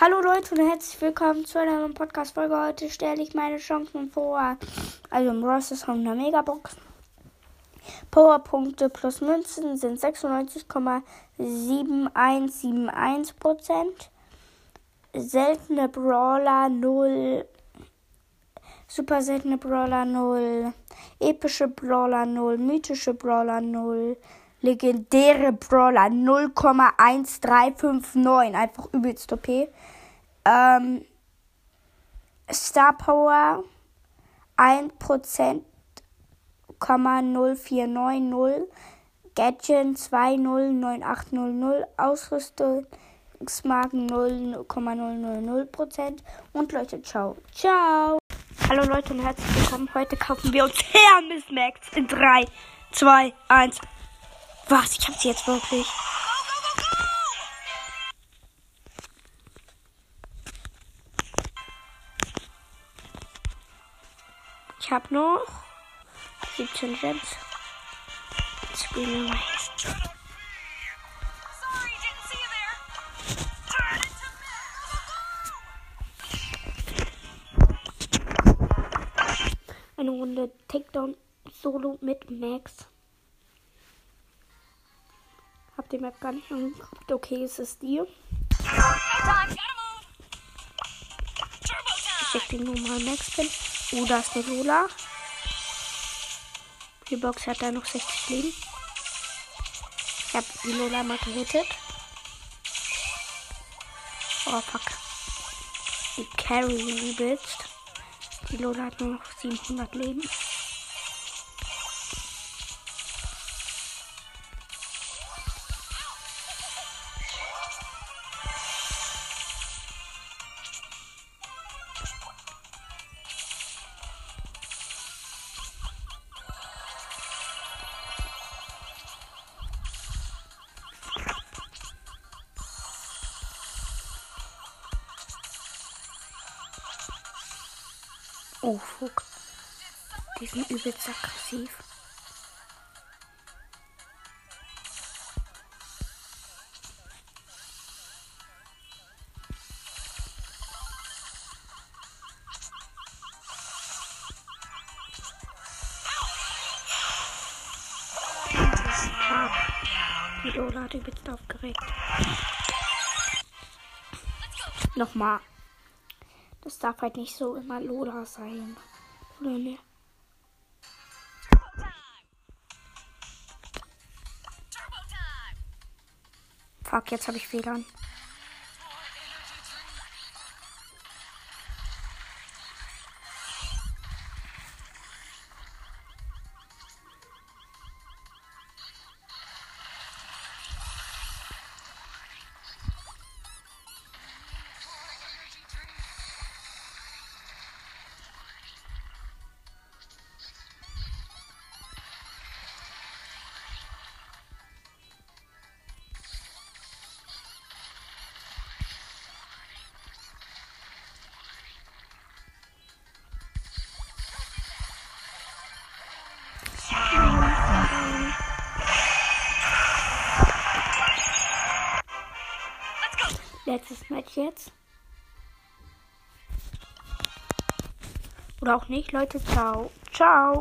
Hallo Leute und herzlich willkommen zu einer neuen Podcast-Folge. Heute stelle ich meine Chancen vor. Also im Rosters von einer Megabox. Powerpunkte plus Münzen sind 96,7171%. Seltene Brawler 0. Super seltene Brawler 0. Epische Brawler 0. Mythische Brawler 0 legendäre Brawler 0,1359. Einfach übelst OP. Ähm, Star Power 1%, 0490. Gadget 209800. Ausrüstungsmarken 0,000%. Und Leute, ciao. Ciao. Hallo Leute und herzlich willkommen. Heute kaufen wir uns Hermes Max in 3, 2, 1. Was? Ich hab sie jetzt wirklich. Ich hab noch 17 Gems. Jetzt spielen wir mal. Eine Runde Takedown Solo mit Max. Hab die Map gar nicht angeguckt. Okay, es ist die. Ich check den normalen Max-Pin. Oh, da ist eine Lola. Die Box hat da noch 60 Leben. Ich hab die Lola mal gehittet. Oh, fuck. Die Carry übelst. Die Lola hat nur noch 700 Leben. Oh, fuck. Die sind übelst aggressiv. Die Lola hat übelst aufgeregt. Nochmal. Das darf halt nicht so immer Lola sein. Oder ne? Fuck, jetzt habe ich Fehlern. Letztes Match jetzt. Oder auch nicht, Leute. Ciao. Ciao.